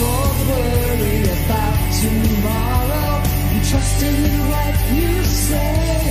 Don't worry about tomorrow. You trust in what you say.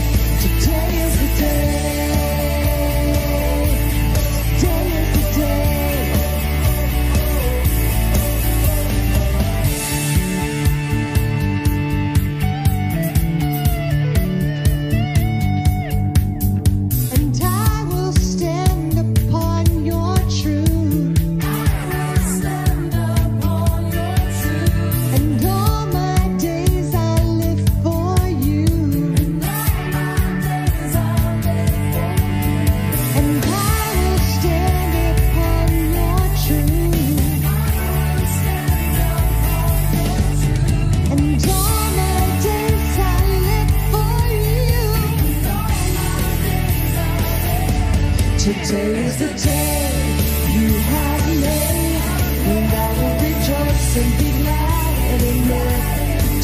Today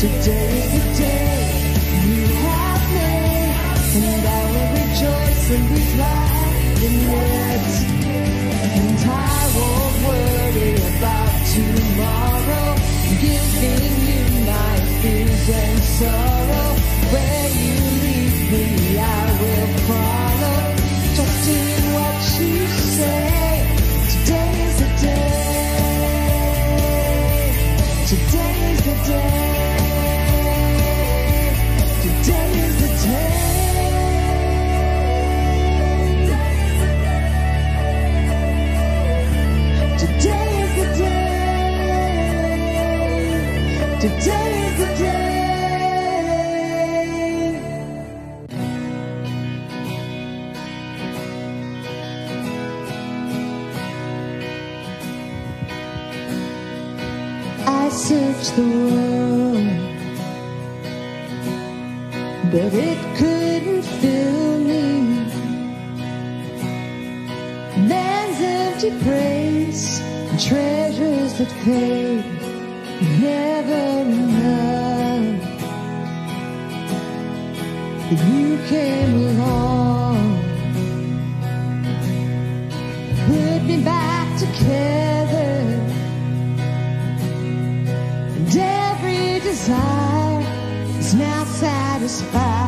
is the day you have made, and I will rejoice and be glad in it. And I won't worry about tomorrow, giving you my fears and. but it couldn't fill me. Man's empty praise, treasures that fade, never enough. You came along. this.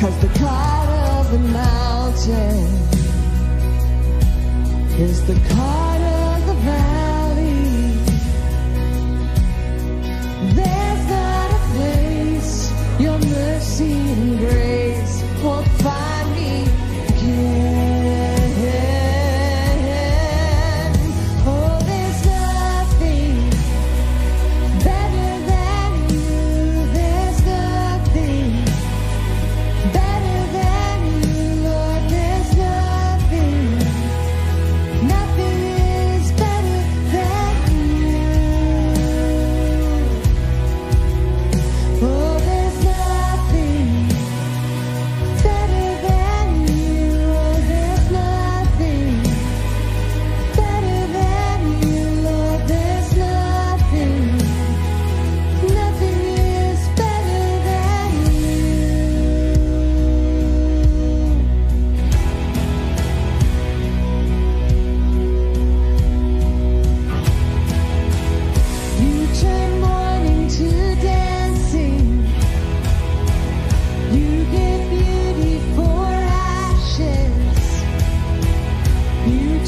Cause the cloud of the mountain is the cloud.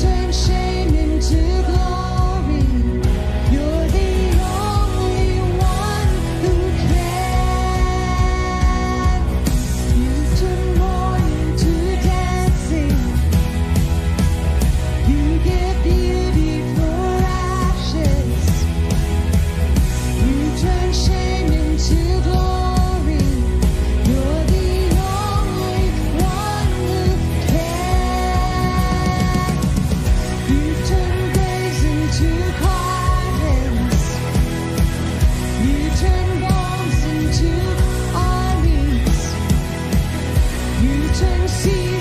same shame. sim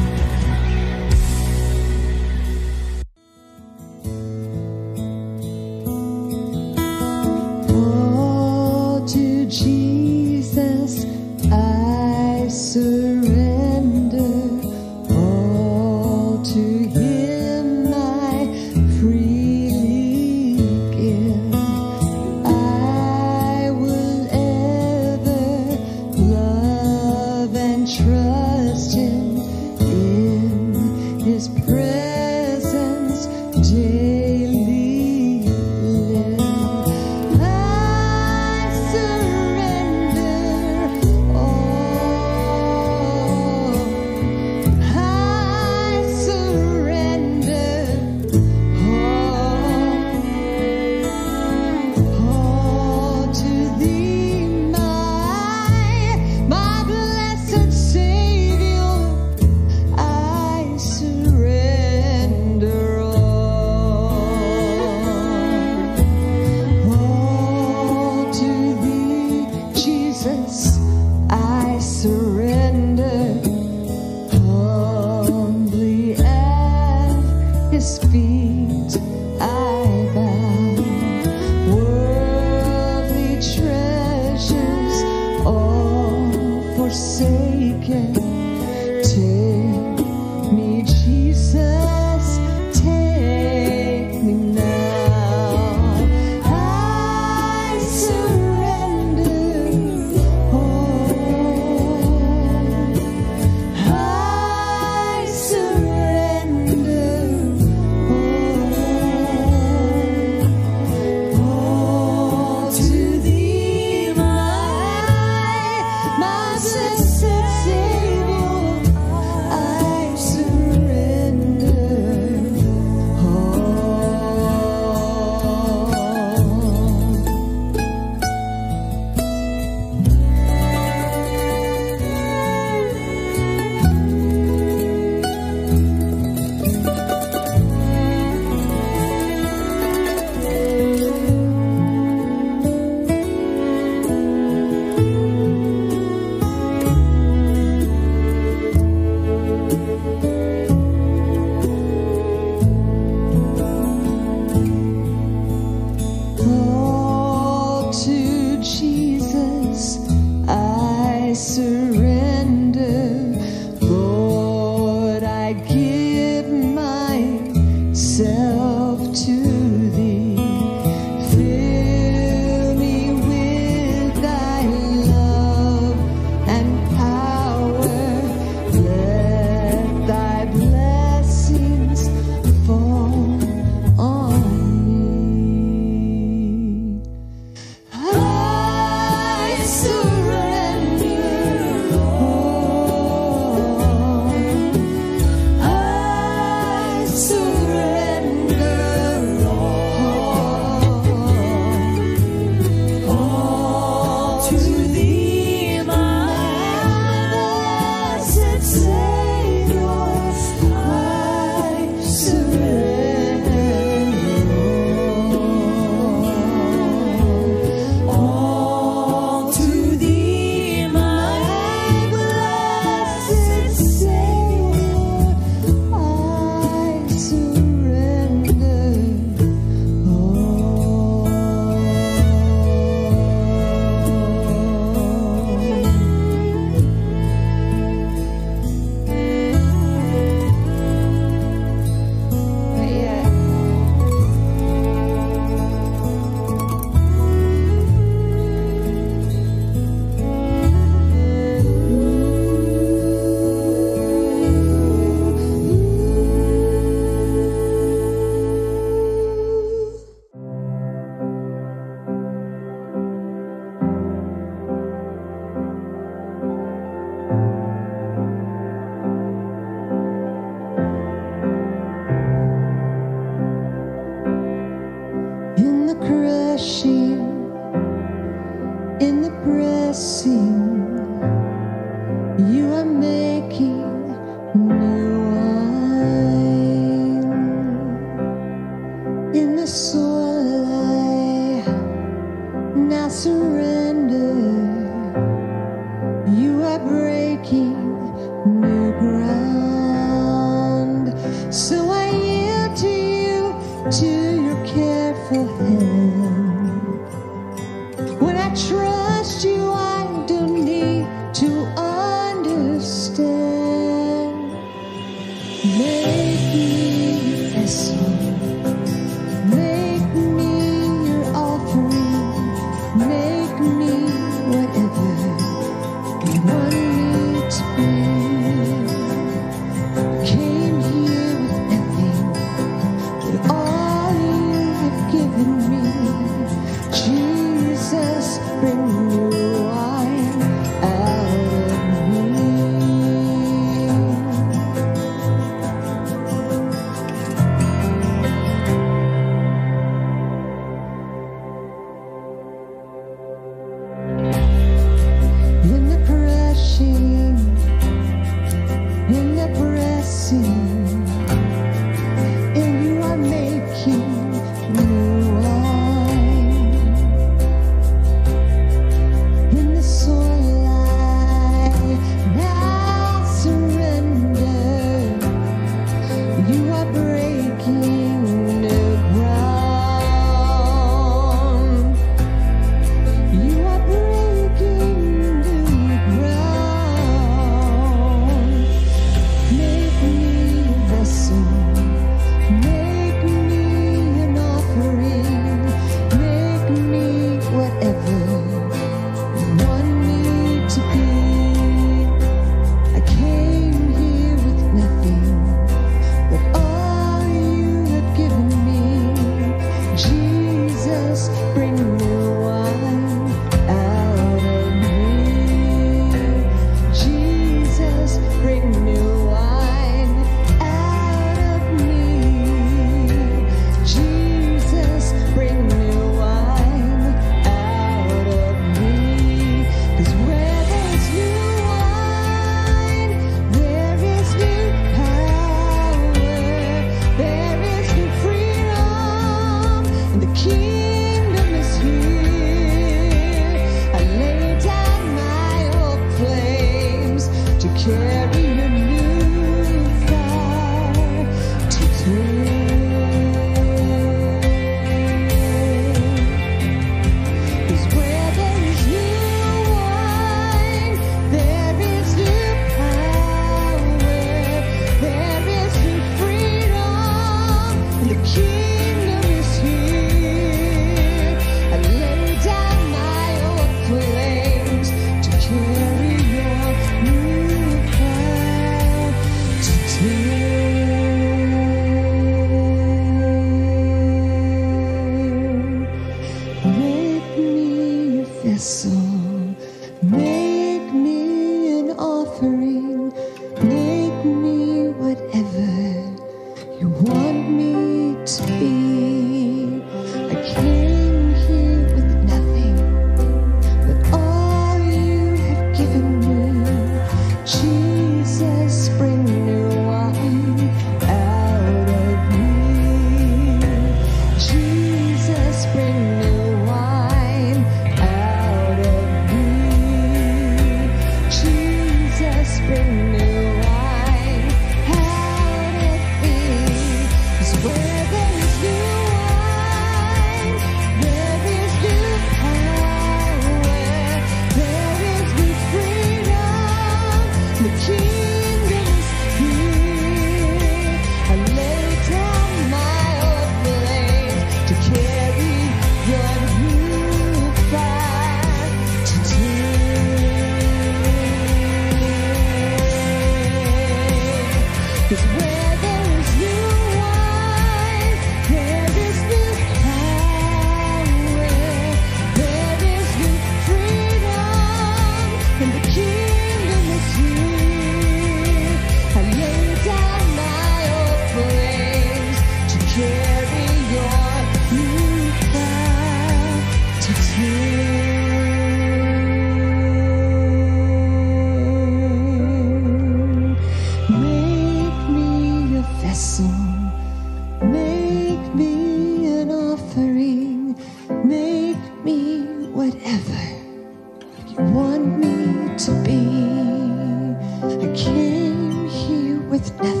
with nothing